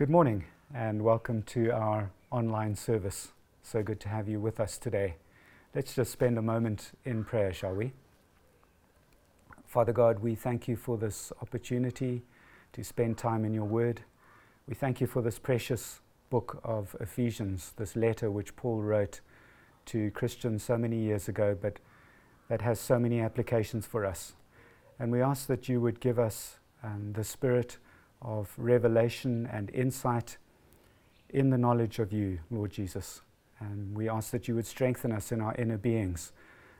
Good morning and welcome to our online service. So good to have you with us today. Let's just spend a moment in prayer, shall we? Father God, we thank you for this opportunity to spend time in your word. We thank you for this precious book of Ephesians, this letter which Paul wrote to Christians so many years ago, but that has so many applications for us. And we ask that you would give us um, the spirit of revelation and insight in the knowledge of you, Lord Jesus. And we ask that you would strengthen us in our inner beings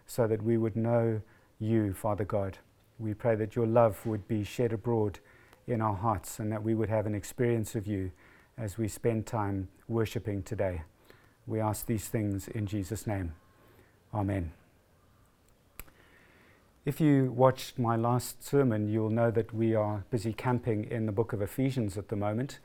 so that we would know you, Father God. We pray that your love would be shed abroad in our hearts and that we would have an experience of you as we spend time worshiping today. We ask these things in Jesus' name. Amen. If you watched my last sermon, you'll know that we are busy camping in the book of Ephesians at the moment,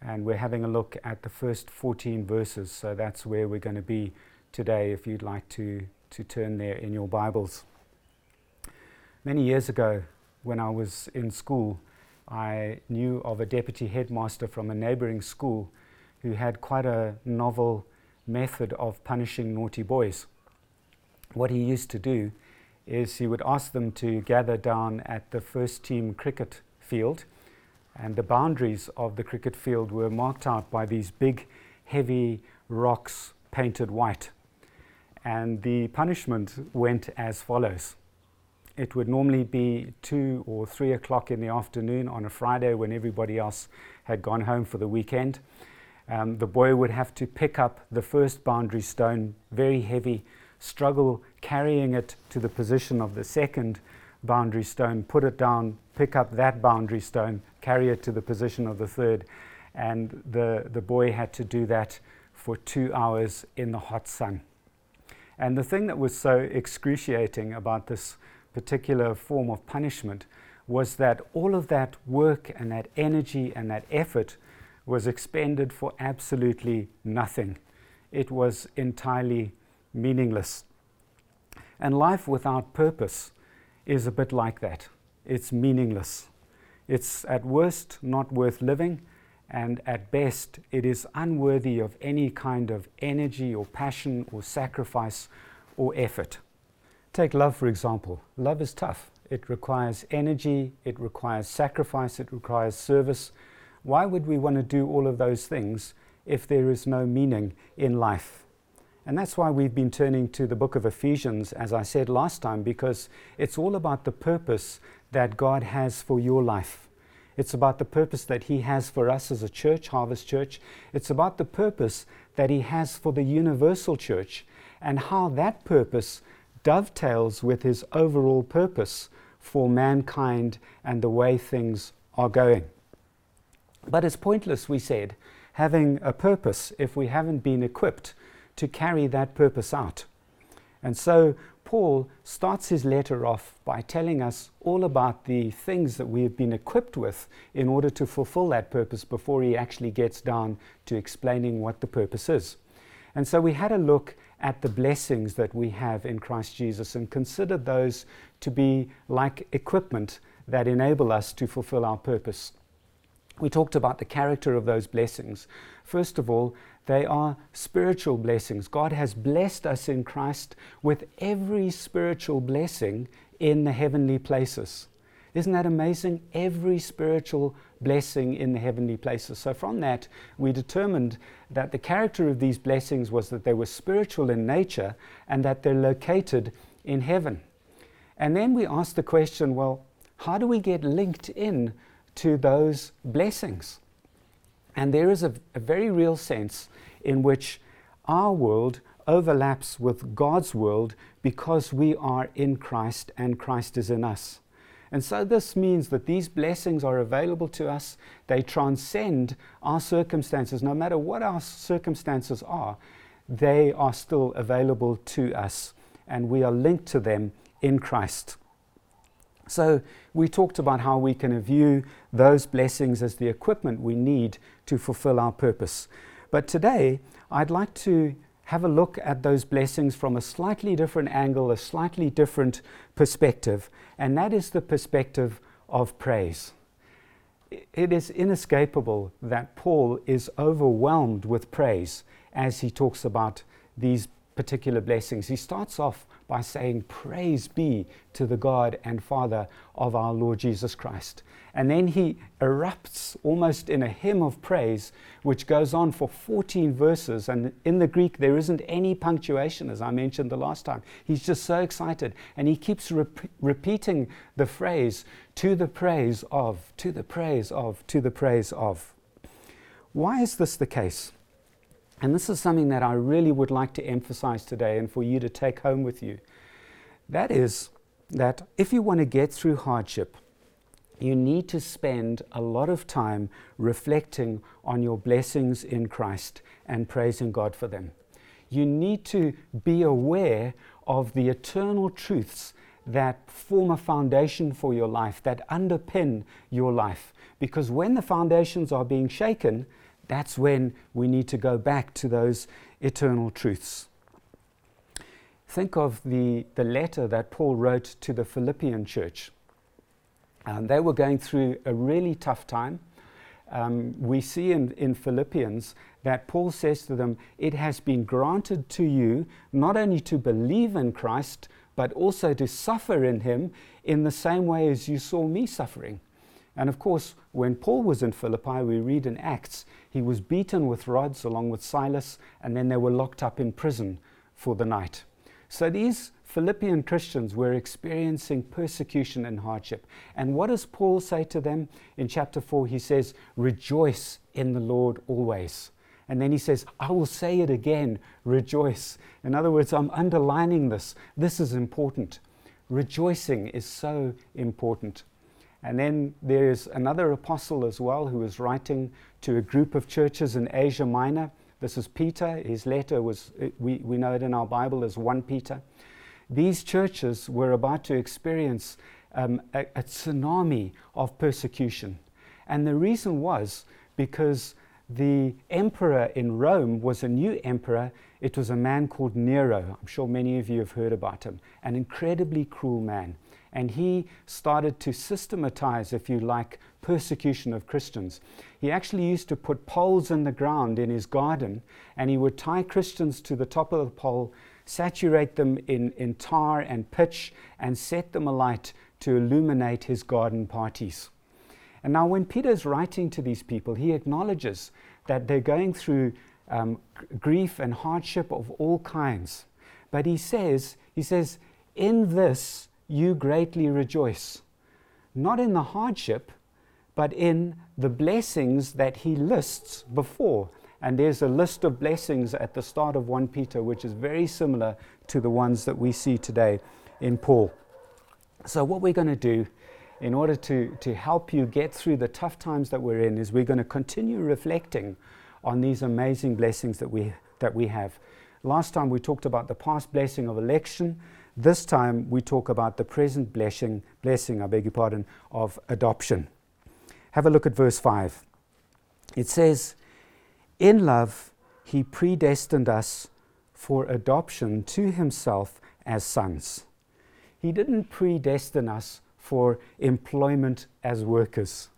and we're having a look at the first 14 verses. So that's where we're going to be today, if you'd like to, to turn there in your Bibles. Many years ago, when I was in school, I knew of a deputy headmaster from a neighboring school who had quite a novel method of punishing naughty boys. What he used to do is he would ask them to gather down at the first team cricket field, and the boundaries of the cricket field were marked out by these big, heavy rocks painted white. And the punishment went as follows. It would normally be two or three o'clock in the afternoon on a Friday when everybody else had gone home for the weekend. Um, the boy would have to pick up the first boundary stone, very heavy, struggle carrying it to the position of the second boundary stone, put it down, pick up that boundary stone, carry it to the position of the third. And the, the boy had to do that for two hours in the hot sun. And the thing that was so excruciating about this particular form of punishment was that all of that work and that energy and that effort was expended for absolutely nothing. It was entirely meaningless. And life without purpose is a bit like that. It's meaningless. It's at worst not worth living, and at best, it is unworthy of any kind of energy or passion or sacrifice or effort. Take love, for example. Love is tough. It requires energy, it requires sacrifice, it requires service. Why would we want to do all of those things if there is no meaning in life? And that's why we've been turning to the book of Ephesians, as I said last time, because it's all about the purpose that God has for your life. It's about the purpose that He has for us as a church, Harvest Church. It's about the purpose that He has for the universal church and how that purpose dovetails with His overall purpose for mankind and the way things are going. But it's pointless, we said, having a purpose if we haven't been equipped to carry that purpose out. And so Paul starts his letter off by telling us all about the things that we have been equipped with in order to fulfill that purpose before he actually gets down to explaining what the purpose is. And so we had a look at the blessings that we have in Christ Jesus and considered those to be like equipment that enable us to fulfill our purpose. We talked about the character of those blessings. First of all, they are spiritual blessings. God has blessed us in Christ with every spiritual blessing in the heavenly places. Isn't that amazing? Every spiritual blessing in the heavenly places. So, from that, we determined that the character of these blessings was that they were spiritual in nature and that they're located in heaven. And then we asked the question well, how do we get linked in to those blessings? And there is a, a very real sense in which our world overlaps with God's world because we are in Christ and Christ is in us. And so this means that these blessings are available to us. They transcend our circumstances. No matter what our circumstances are, they are still available to us, and we are linked to them in Christ. So, we talked about how we can view those blessings as the equipment we need to fulfill our purpose. But today, I'd like to have a look at those blessings from a slightly different angle, a slightly different perspective, and that is the perspective of praise. it is inescapable that Paul is overwhelmed with praise as he talks about these particular blessings. He starts off by saying, Praise be to the God and Father of our Lord Jesus Christ. And then he erupts almost in a hymn of praise, which goes on for 14 verses. And in the Greek, there isn't any punctuation, as I mentioned the last time. He's just so excited. And he keeps rep- repeating the phrase, to the praise of, to the praise of, to the praise of. Why is this the case? And this is something that I really would like to emphasize today and for you to take home with you. That is, that if you want to get through hardship, you need to spend a lot of time reflecting on your blessings in Christ and praising God for them. You need to be aware of the eternal truths that form a foundation for your life, that underpin your life. Because when the foundations are being shaken, that's when we need to go back to those eternal truths. Think of the, the letter that Paul wrote to the Philippian church. Um, they were going through a really tough time. Um, we see in, in Philippians that Paul says to them, It has been granted to you not only to believe in Christ, but also to suffer in him in the same way as you saw me suffering. And of course, when Paul was in Philippi, we read in Acts, he was beaten with rods along with Silas, and then they were locked up in prison for the night. So these Philippian Christians were experiencing persecution and hardship. And what does Paul say to them in chapter 4? He says, Rejoice in the Lord always. And then he says, I will say it again, rejoice. In other words, I'm underlining this. This is important. Rejoicing is so important. And then there's another apostle as well who is writing to a group of churches in Asia Minor. This is Peter. His letter was, we, we know it in our Bible as 1 Peter. These churches were about to experience um, a, a tsunami of persecution. And the reason was because the emperor in Rome was a new emperor. It was a man called Nero. I'm sure many of you have heard about him. An incredibly cruel man and he started to systematize, if you like, persecution of Christians. He actually used to put poles in the ground in his garden, and he would tie Christians to the top of the pole, saturate them in, in tar and pitch, and set them alight to illuminate his garden parties. And now, when Peter is writing to these people, he acknowledges that they're going through um, grief and hardship of all kinds. But he says, he says, in this you greatly rejoice, not in the hardship, but in the blessings that he lists before. And there's a list of blessings at the start of 1 Peter, which is very similar to the ones that we see today in Paul. So, what we're going to do in order to, to help you get through the tough times that we're in is we're going to continue reflecting on these amazing blessings that we, that we have. Last time we talked about the past blessing of election. This time we talk about the present blessing, blessing, I beg your pardon, of adoption. Have a look at verse 5. It says, In love, he predestined us for adoption to himself as sons. He didn't predestine us for employment as workers.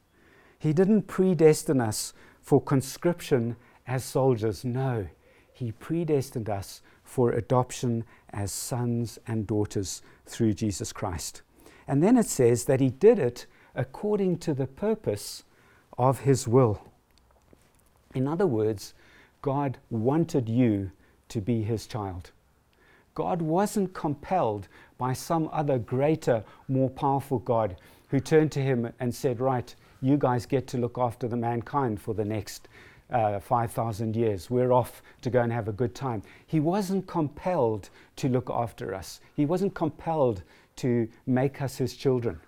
He didn't predestine us for conscription as soldiers. No, He predestined us for adoption as sons and daughters through Jesus Christ. And then it says that he did it according to the purpose of his will. In other words, God wanted you to be his child. God wasn't compelled by some other greater, more powerful God who turned to him and said, Right, you guys get to look after the mankind for the next uh, 5,000 years. We're off to go and have a good time. He wasn't compelled to look after us, he wasn't compelled to make us his children.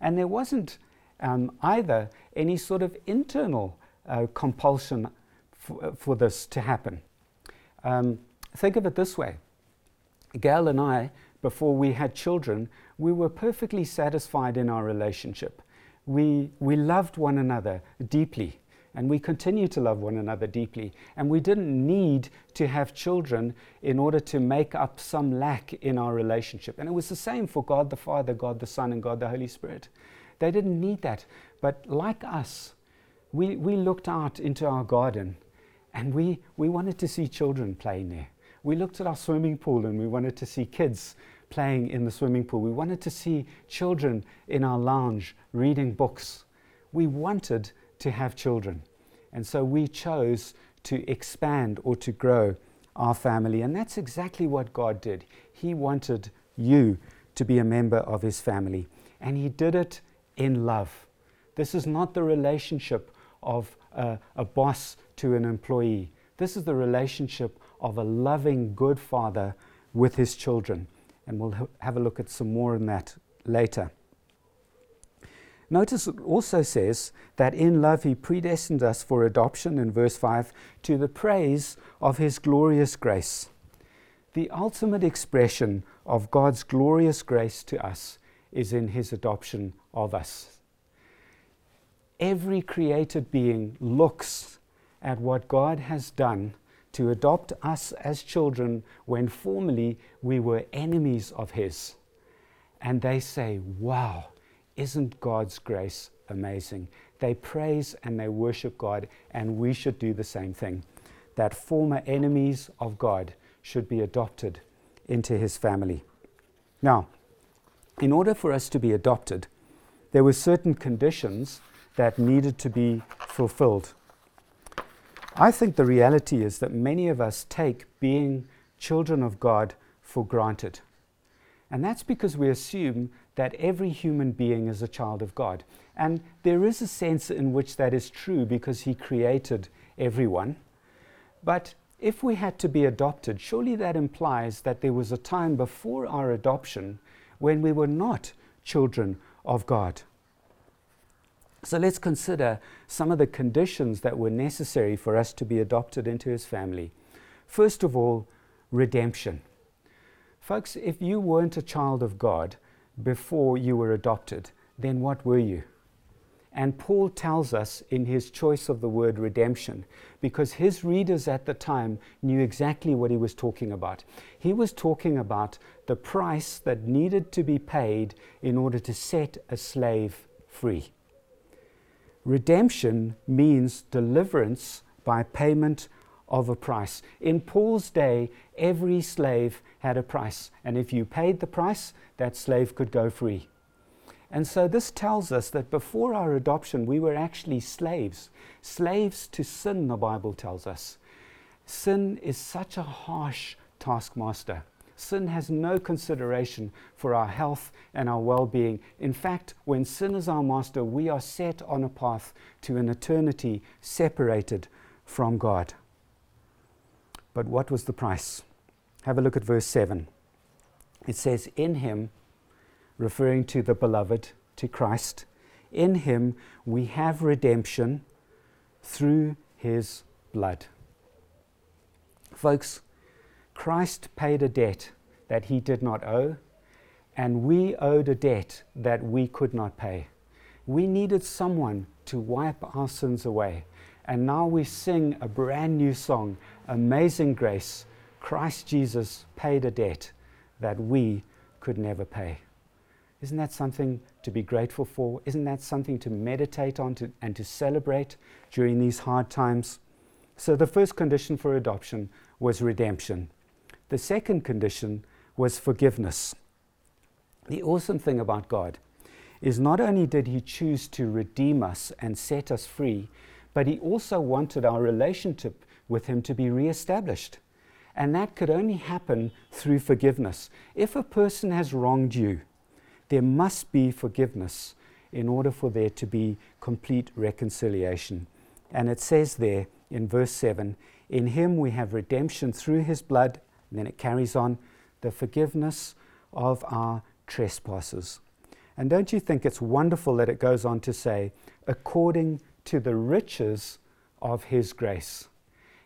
And there wasn't um, either any sort of internal uh, compulsion for, uh, for, this to happen. Um, think of it this way Gail and I, before we had children, we were perfectly satisfied in our relationship. We, we loved one another deeply and we continue to love one another deeply. And we didn't need to have children in order to make up some lack in our relationship. And it was the same for God the Father, God the Son, and God the Holy Spirit. They didn't need that. But like us, we, we looked out into our garden and we, we wanted to see children playing there. We looked at our swimming pool and we wanted to see kids playing in the swimming pool. We wanted to see children in our lounge reading books. We wanted to have children. And so we chose to expand or to grow our family. And that's exactly what God did. He wanted you to be a member of His family. And He did it in love. This is not the relationship of a, a boss to an employee. This is the relationship of a loving, good father with his children. And we'll have a look at some more on that later. Notice it also says that in love he predestined us for adoption in verse 5 to the praise of his glorious grace. The ultimate expression of God's glorious grace to us is in his adoption of us. Every created being looks at what God has done to adopt us as children when formerly we were enemies of His. And they say, Wow, isn't God's grace amazing? They praise and they worship God, and we should do the same thing. That former enemies of God should be adopted into His family. Now, in order for us to be adopted, there were certain conditions that needed to be fulfilled. I think the reality is that many of us take being children of God for granted. And that's because we assume that every human being is a child of God. And there is a sense in which that is true because He created everyone. But if we had to be adopted, surely that implies that there was a time before our adoption when we were not children of God. So let's consider some of the conditions that were necessary for us to be adopted into his family. First of all, redemption. Folks, if you weren't a child of God before you were adopted, then what were you? And Paul tells us in his choice of the word redemption, because his readers at the time knew exactly what he was talking about. He was talking about the price that needed to be paid in order to set a slave free. Redemption means deliverance by payment of a price. In Paul's day, every slave had a price, and if you paid the price, that slave could go free. And so this tells us that before our adoption, we were actually slaves. Slaves to sin, the Bible tells us. Sin is such a harsh taskmaster. Sin has no consideration for our health and our well being. In fact, when sin is our master, we are set on a path to an eternity separated from God. But what was the price? Have a look at verse 7. It says, In him, referring to the beloved, to Christ, in him we have redemption through his blood. Folks, Christ paid a debt that he did not owe, and we owed a debt that we could not pay. We needed someone to wipe our sins away. And now we sing a brand new song, Amazing Grace. Christ Jesus paid a debt that we could never pay. Isn't that something to be grateful for? Isn't that something to meditate on to, and to celebrate during these hard times? So, the first condition for adoption was redemption. The second condition was forgiveness. The awesome thing about God is not only did He choose to redeem us and set us free, but He also wanted our relationship with Him to be reestablished. And that could only happen through forgiveness. If a person has wronged you, there must be forgiveness in order for there to be complete reconciliation. And it says there in verse 7 In Him we have redemption through His blood and then it carries on the forgiveness of our trespasses. And don't you think it's wonderful that it goes on to say, according to the riches of His grace?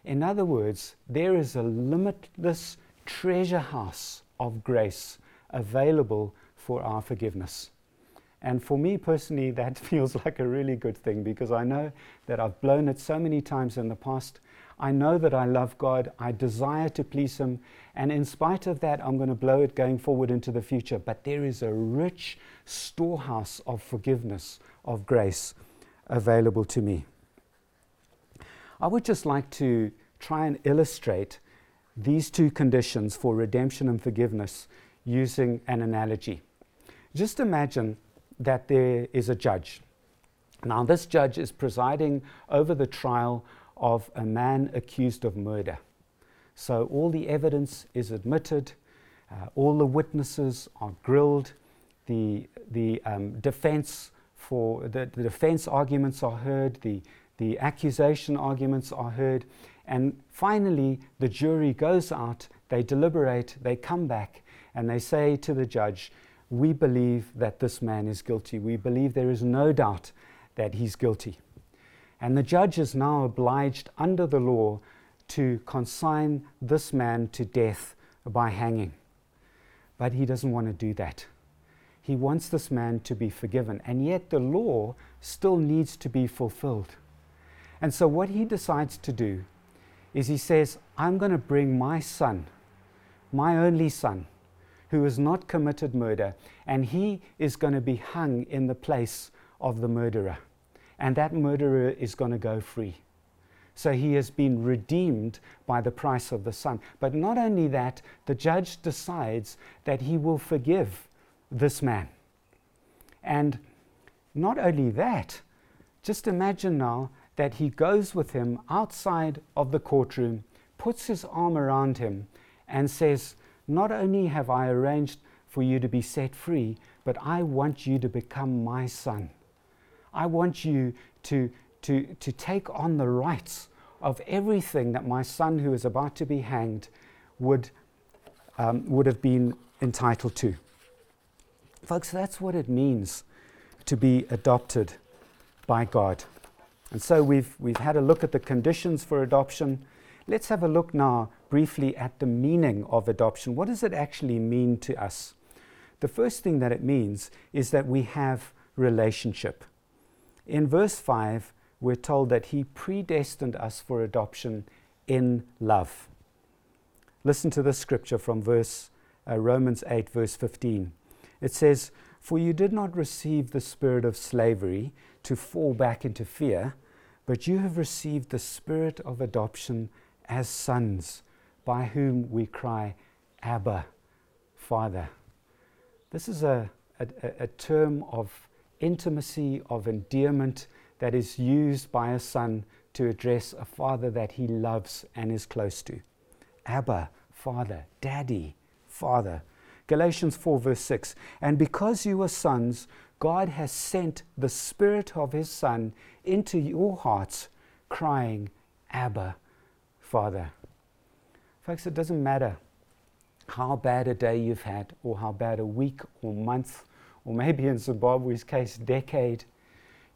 In other words, there is a limitless treasure house of grace available for our forgiveness. And for me personally, that feels like a really good thing because I know that I've blown it so many times in the past I know that I love God. I desire to please Him. And in spite of that, I'm going to blow it going forward into the future. But there is a rich storehouse of forgiveness, of grace available to me. I would just like to try and illustrate these two conditions for redemption and forgiveness using an analogy. Just imagine that there is a judge. Now, this judge is presiding over the trial of a man accused of murder. So, all the evidence is admitted, uh, all the witnesses are grilled, the, the um, defense for the, the defense arguments are heard, the, the accusation arguments are heard, and finally the jury goes out, they deliberate, they come back, and they say to the judge, We believe that this man is guilty. We believe there is no doubt that he's guilty. And the judge is now obliged under the law to consign this man to death by hanging. But he doesn't want to do that. He wants this man to be forgiven, and yet the law still needs to be fulfilled. And so, what he decides to do is he says, I'm going to bring my son, my only son, who has not committed murder, and he is going to be hung in the place of the murderer. And that murderer is going to go free. So he has been redeemed by the price of the Son. But not only that, the judge decides that he will forgive this man. And not only that, just imagine now that he goes with him outside of the courtroom, puts his arm around him, and says, Not only have I arranged for you to be set free, but I want you to become my son. I want you to, to, to take on the rights of everything that my son, who is about to be hanged, would, um, would have been entitled to. Folks, that's what it means to be adopted by God. And so we've, we've had a look at the conditions for adoption. Let's have a look now briefly at the meaning of adoption. What does it actually mean to us? The first thing that it means is that we have relationship. In verse 5, we're told that He predestined us for adoption in love. Listen to this scripture from verse uh, Romans 8, verse 15. It says, For you did not receive the spirit of slavery to fall back into fear, but you have received the spirit of adoption as sons, by whom we cry, Abba, Father. This is a, a, a term of intimacy, of endearment that is used by a son to address a father that he loves and is close to. Abba, Father, Daddy, Father. Galatians 4, verse 6. And because you are sons, God has sent the Spirit of His Son into your hearts, crying, Abba, Father. Folks, it doesn't matter how bad a day you've had, or how bad a week or month, or maybe in Zimbabwe's case, decade.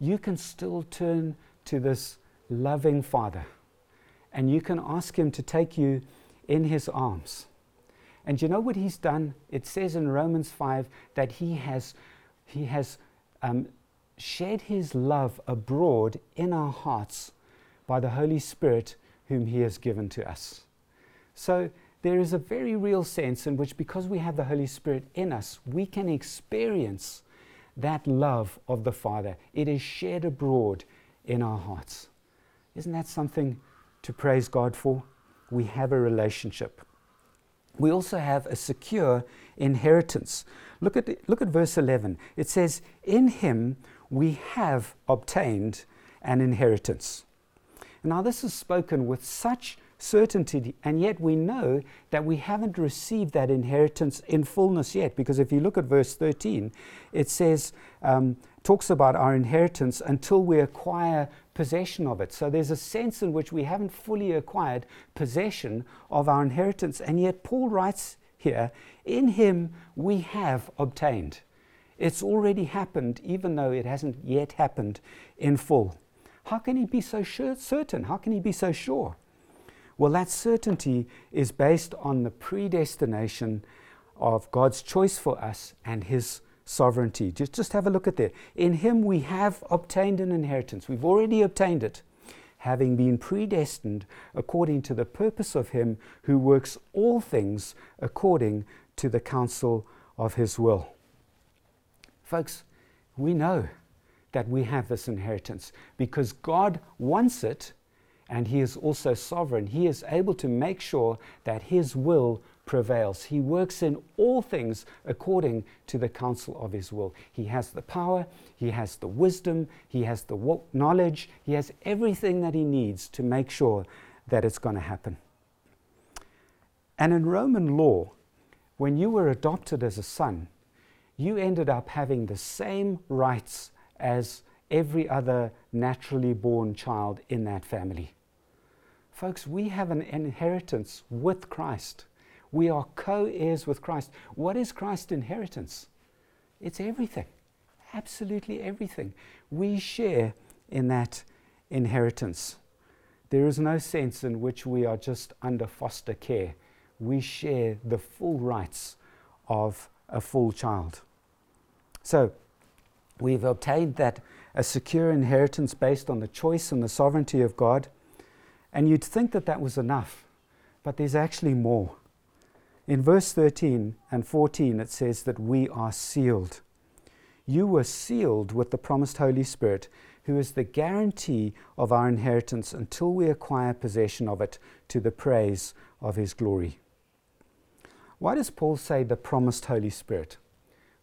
You can still turn to this loving Father and you can ask Him to take you in His arms and you know what he's done? It says in Romans 5 that he has, he has um, shed his love abroad in our hearts by the Holy Spirit whom he has given to us. So there is a very real sense in which, because we have the Holy Spirit in us, we can experience that love of the Father. It is shed abroad in our hearts. Isn't that something to praise God for? We have a relationship we also have a secure inheritance. Look at, look at verse 11. It says, In him we have obtained an inheritance. Now, this is spoken with such certainty, and yet we know that we haven't received that inheritance in fullness yet. Because if you look at verse 13, it says, um, talks about our inheritance until we acquire possession of it. So there's a sense in which we haven't fully acquired possession of our inheritance. And yet, Paul writes here, in him we have obtained. It's already happened, even though it hasn't yet happened in full. How can he be so sure, certain? How can he be so sure? Well, that certainty is based on the predestination of God's choice for us and his sovereignty. Just, just have a look at that. In him we have obtained an inheritance. We've already obtained it, having been predestined according to the purpose of him who works all things according to the counsel of his will. Folks, we know that we have this inheritance because God wants it and He is also sovereign. He is able to make sure that His will prevails. He works in all things according to the counsel of His will. He has the power, He has the wisdom, He has the knowledge, He has everything that He needs to make sure that it's going to happen. And in Roman law, when you were adopted as a son, you ended up having the same rights as every other naturally born child in that family. Folks, we have an inheritance with Christ. We are co heirs with Christ. What is Christ's inheritance? It's everything, absolutely everything. We share in that inheritance. There is no sense in which we are just under foster care. We share the full rights of a full child. So, we've obtained that a secure inheritance based on the choice and the sovereignty of God. And you'd think that that was enough, but there's actually more. In verse 13 and 14, it says that we are sealed. You were sealed with the promised Holy Spirit, who is the guarantee of our inheritance until we acquire possession of it to the praise of his glory. Why does Paul say the promised Holy Spirit?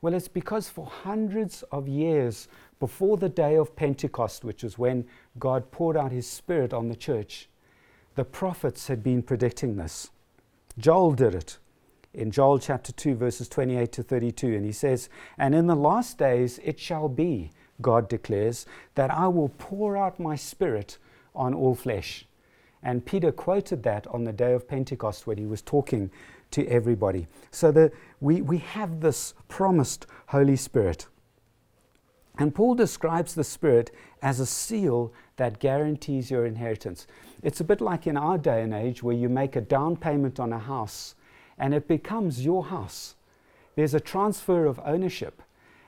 Well, it's because for hundreds of years before the day of Pentecost, which was when God poured out his Spirit on the church, the prophets had been predicting this. Joel did it in Joel chapter 2, verses 28 to 32. And he says, And in the last days it shall be, God declares, that I will pour out my spirit on all flesh. And Peter quoted that on the day of Pentecost when he was talking to everybody. So that we, we have this promised Holy Spirit. And Paul describes the Spirit as a seal that guarantees your inheritance. It's a bit like in our day and age where you make a down payment on a house and it becomes your house. There's a transfer of ownership,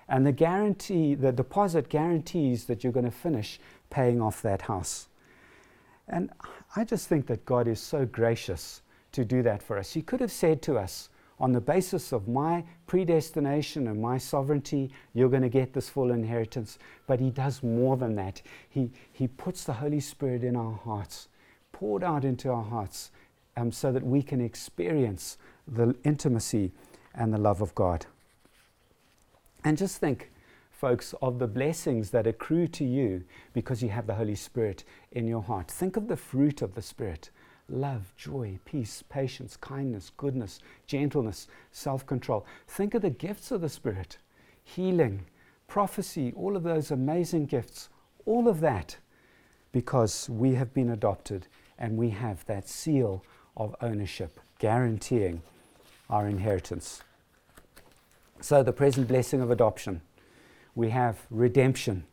and the guarantee, the deposit guarantees that you're going to finish paying off that house. And I just think that God is so gracious to do that for us. He could have said to us, on the basis of my predestination and my sovereignty, you're going to get this full inheritance. But He does more than that. He, he puts the Holy Spirit in our hearts, poured out into our hearts, um, so that we can experience the intimacy and the love of God. And just think, folks, of the blessings that accrue to you because you have the Holy Spirit in your heart. Think of the fruit of the Spirit love, joy, peace, patience, kindness, goodness, gentleness, self control. Think of the gifts of the Spirit healing, prophecy, all of those amazing gifts, all of that because we have been adopted and we have that seal of ownership guaranteeing our inheritance. So, the present blessing of adoption we have redemption,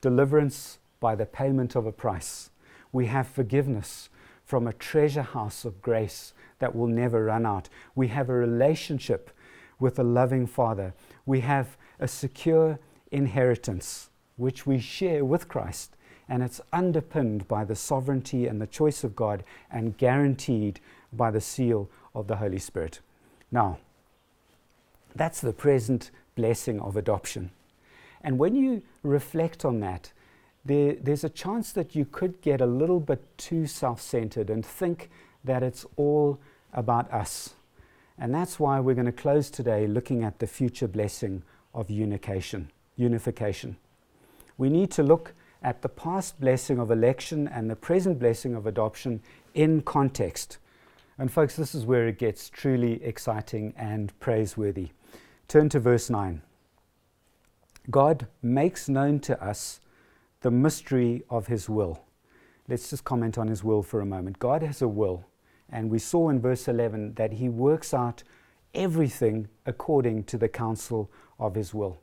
deliverance by the payment of a price. We have forgiveness from a treasure house of grace that will never run out. We have a relationship with a loving Father. We have a secure inheritance which we share with Christ, and it's underpinned by the sovereignty and the choice of God and guaranteed by the seal of the Holy Spirit. Now, that's the present blessing of adoption. And when you reflect on that, there, there's a chance that you could get a little bit too self centered and think that it's all about us. And that's why we're going to close today looking at the future blessing of unification. unification. We need to look at the past blessing of election and the present blessing of adoption in context. And, folks, this is where it gets truly exciting and praiseworthy. Turn to verse 9. God makes known to us the mystery of his will. Let's just comment on his will for a moment. God has a will, and we saw in verse 11 that he works out everything according to the counsel of his will.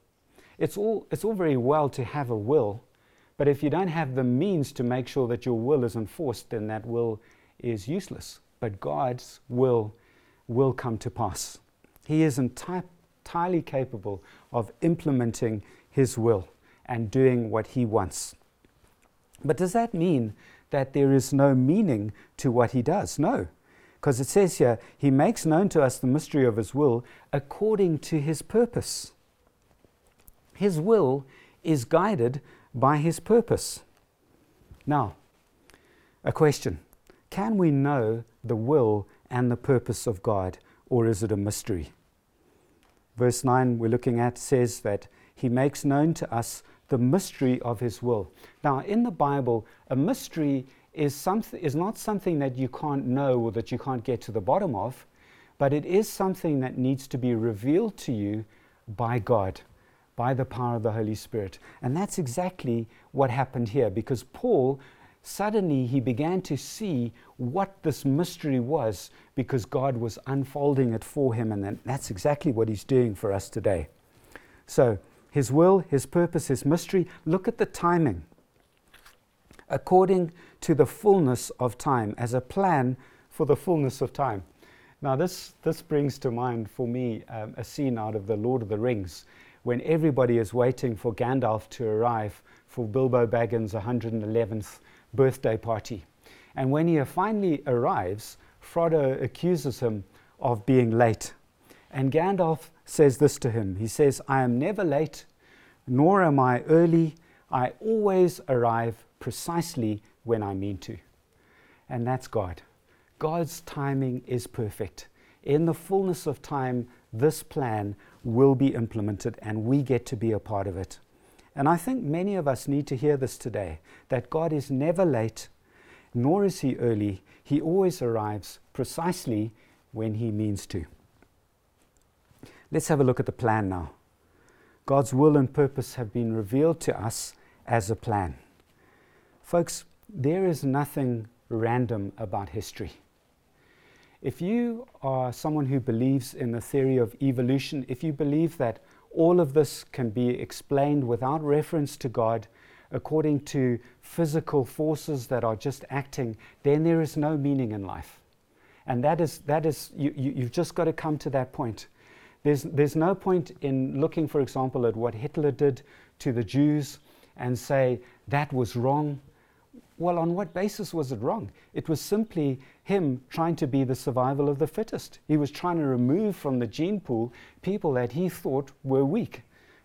It's all, it's all very well to have a will, but if you don't have the means to make sure that your will is enforced, then that will is useless but God's will will come to pass. He is entirely capable of implementing His will and doing what He wants. But does that mean that there is no meaning to what He does? No. Because it says here, He makes known to us the mystery of His will according to His purpose. His will is guided by his purpose. Now, a question Can we know the will and the purpose of God, or is it a mystery? Verse 9 we're looking at says that he makes known to us the mystery of his will. Now, in the Bible, a mystery is, something, is not something that you can't know or that you can't get to the bottom of, but it is something that needs to be revealed to you by God, by the power of the Holy Spirit. And that's exactly what happened here because Paul suddenly he began to see what this mystery was because God was unfolding it for him, and that's exactly what he's doing for us today. So, his will, his purpose, his mystery, look at the timing. According to the fullness of time, as a plan for the fullness of time. Now, this, this brings to mind for me um, a scene out of The Lord of the Rings when everybody is waiting for Gandalf to arrive for Bilbo Baggins' 111th birthday party. And when he finally arrives, Frodo accuses him of being late. And Gandalf says this to him He says, I am never late, nor am I early. I always arrive precisely when I mean to. And that's God. God's timing is perfect. In the fullness of time, this plan will be implemented, and we get to be a part of it. And I think many of us need to hear this today that God is never late, nor is He early. He always arrives precisely when He means to. Let's have a look at the plan now. God's will and purpose have been revealed to us as a plan. Folks, there is nothing random about history. If you are someone who believes in the theory of evolution, if you believe that all of this can be explained without reference to God according to physical forces that are just acting, then there is no meaning in life. And that is, that is you, you, you've just got to come to that point. There's, there's no point in looking, for example, at what Hitler did to the Jews and say that was wrong. Well, on what basis was it wrong? It was simply him trying to be the survival of the fittest. He was trying to remove from the gene pool people that he thought were weak,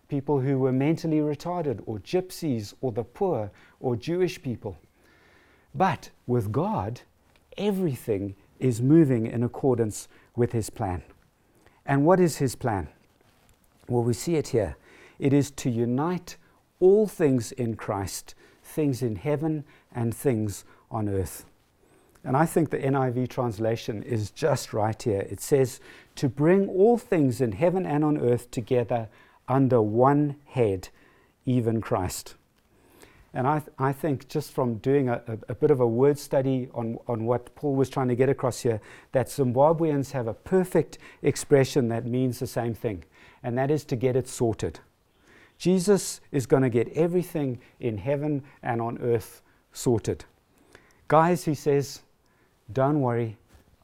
people who were mentally retarded, or gypsies, or the poor, or Jewish people. But with God, everything is moving in accordance with his plan. And what is his plan? Well, we see it here. It is to unite all things in Christ, things in heaven and things on earth. And I think the NIV translation is just right here. It says, to bring all things in heaven and on earth together under one head, even Christ. And I, th- I think just from doing a, a, a, bit of a word study on, on what Paul was trying to get across here, that Zimbabweans have a perfect expression that means the same thing, and that is to get it sorted. Jesus is going to get everything in heaven and on earth sorted. Guys, he says, don't worry,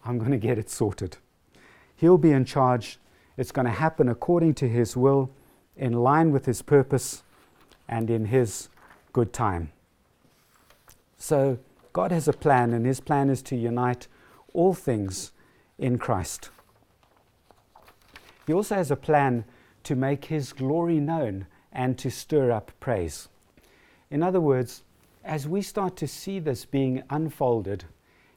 I'm going to get it sorted. He'll be in charge. It's going to happen according to His will, in line with His purpose, and in His good time. So, God has a plan, and His plan is to unite all things in Christ. He also has a plan to make His glory known and to stir up praise. In other words, as we start to see this being unfolded,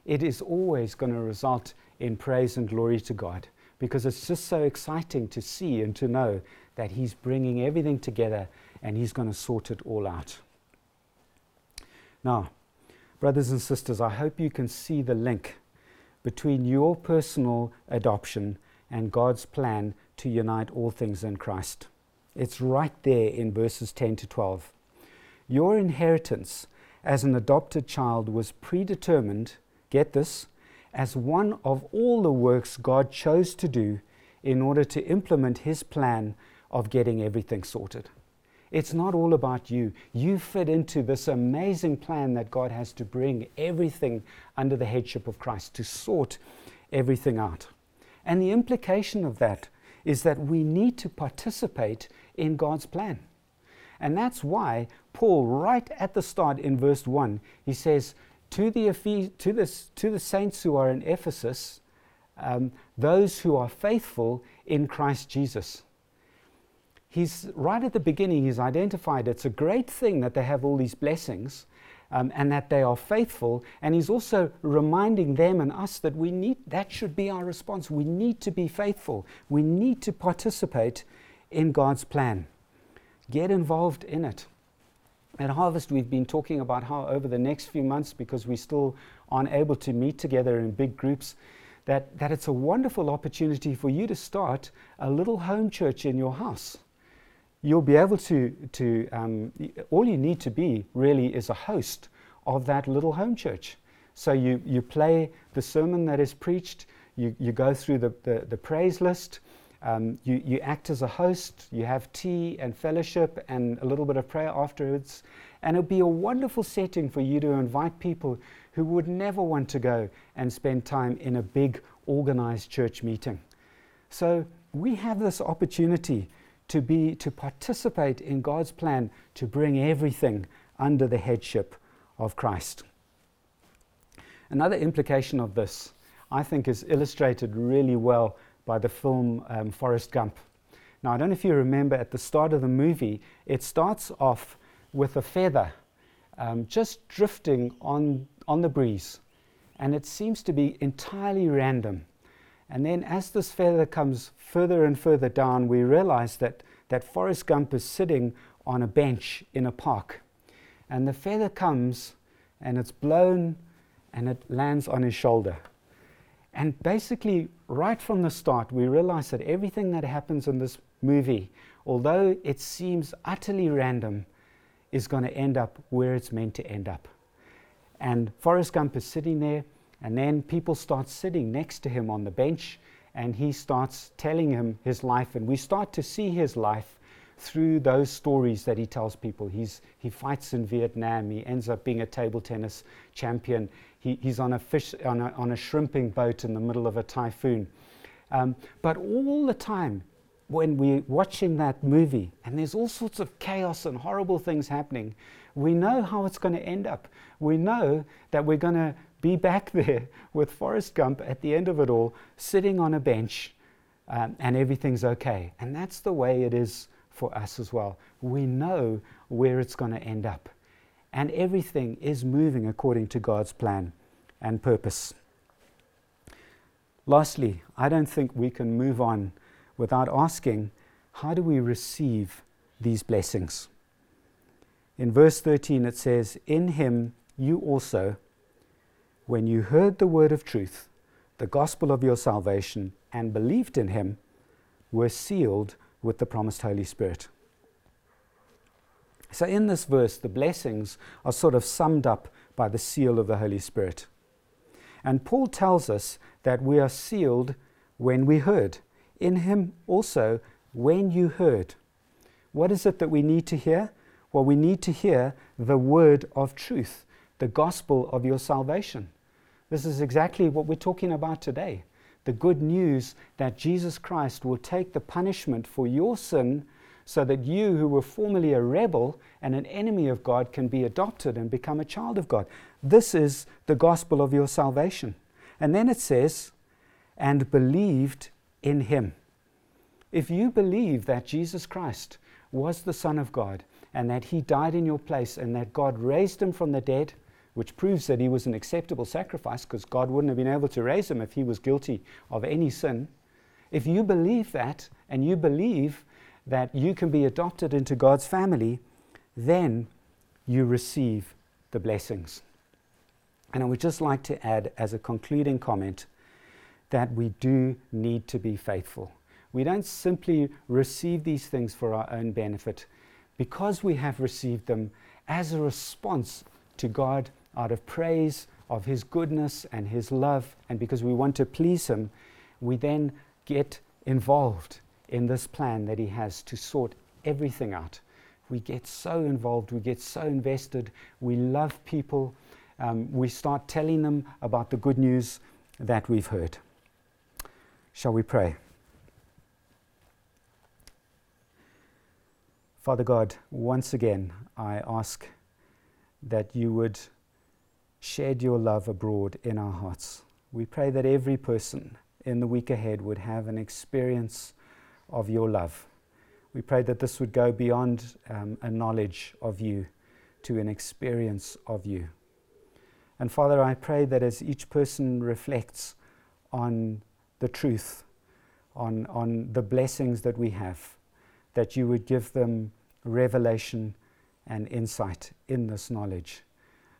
it is always going to result in praise and glory to God because it's just so exciting to see and to know that He's bringing everything together and He's going to sort it all out. Now, brothers and sisters, I hope you can see the link between your personal adoption and God's plan to unite all things in Christ. It's right there in verses 10 to 12. Your inheritance as an adopted child was predetermined get this, as one of all the works God chose to do in order to implement His plan of getting everything sorted. It's not all about you. You fit into this amazing plan that God has to bring everything under the headship of Christ, to sort everything out. And the implication of that is that we need to participate in God's plan. And that's why Paul, right at the start in verse 1, he says, to the, to the, to the saints who are in Ephesus, um, those who are faithful in Christ Jesus. he's right at the beginning, he's identified it's a great thing that they have all these blessings. Um, and that they are faithful. And he's also reminding them and us that we need that should be our response. We need to be faithful. We need to participate in God's plan. Get involved in it. At Harvest, we've been talking about how over the next few months, because we still aren't able to meet together in big groups, that, that it's a wonderful opportunity for you to start a little home church in your house you'll be able to, to um, all you need to be really is a host of that little home church. So you, you play the sermon that is preached, you, you go through the, the, the praise list, um, you, you act as a host, you have tea and fellowship and a little bit of prayer afterwards. And it'll be a wonderful setting for you to invite people who would never want to go and spend time in a big organized church meeting. So we have this opportunity to be to participate in God's plan to bring everything under the headship of Christ. Another implication of this, I think, is illustrated really well by the film um, Forrest Gump. Now, I don't know if you remember at the start of the movie, it starts off with a feather um, just drifting on, on the breeze, and it seems to be entirely random. And then as this feather comes further and further down, we realize that, that Forrest Gump is sitting on a bench in a park. And the feather comes and it's blown and it lands on his shoulder. And basically, right from the start, we realize that everything that happens in this movie, although it seems utterly random, is going to end up where it's meant to end up. And Forrest Gump is sitting there and then people start sitting next to him on the bench, and he starts telling him his life. And we start to see his life through those stories that he tells people. He's, he fights in Vietnam, he ends up being a table tennis champion. He, he's on a, fish, on, a, on a shrimping boat in the middle of a typhoon. Um, but all the time, when we're watching that movie and there's all sorts of chaos and horrible things happening, we know how it's going to end up. We know that we're going to be back there with Forrest Gump at the end of it all, sitting on a bench, um, and everything's okay. And that's the way it is for us as well. We know where it's going to end up. And everything is moving according to God's plan and purpose. Lastly, I don't think we can move on without asking how do we receive these blessings? In verse 13, it says, In him you also when you heard the word of truth, the gospel of your salvation, and believed in him, were sealed with the promised Holy Spirit. So, in this verse, the blessings are sort of summed up by the seal of the Holy Spirit. And Paul tells us that we are sealed when we heard. In him also, when you heard. What is it that we need to hear? Well, we need to hear the word of truth, the gospel of your salvation. This is exactly what we're talking about today. The good news that Jesus Christ will take the punishment for your sin so that you, who were formerly a rebel and an enemy of God, can be adopted and become a child of God. This is the gospel of your salvation. And then it says, and believed in him. If you believe that Jesus Christ was the Son of God and that he died in your place and that God raised him from the dead, which proves that he was an acceptable sacrifice because God wouldn't have been able to raise him if he was guilty of any sin. If you believe that and you believe that you can be adopted into God's family, then you receive the blessings. And I would just like to add, as a concluding comment, that we do need to be faithful. We don't simply receive these things for our own benefit. Because we have received them as a response to God out of praise of His goodness and His love, and because we want to please Him, we then get involved in this plan that He has to sort everything out. We get so involved, we get so invested, we love people, um, we start telling them about the good news that we've heard. Shall we pray? Father God, once again, I ask that you would shed your love abroad in our hearts. We pray that every person in the week ahead would have an experience of your love. We pray that this would go beyond um, a knowledge of you to an experience of you. And Father, I pray that as each person reflects on the truth, on, on the blessings that we have, that you would give them revelation and insight in this knowledge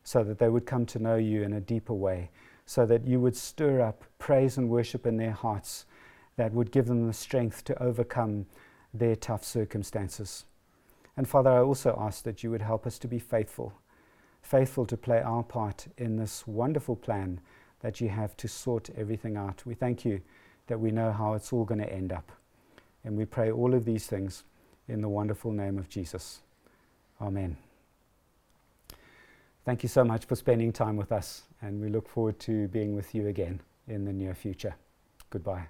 so that they would come to know you in a deeper way, so that you would stir up praise and worship in their hearts that would give them the strength to overcome their tough circumstances. And Father, I also ask that you would help us to be faithful, faithful to play our part in this wonderful plan that you have to sort everything out. We thank you that we know how it's all going to end up. And we pray all of these things in the wonderful name of Jesus. Amen. Thank you so much for spending time with us, and we look forward to being with you again in the near future. Goodbye.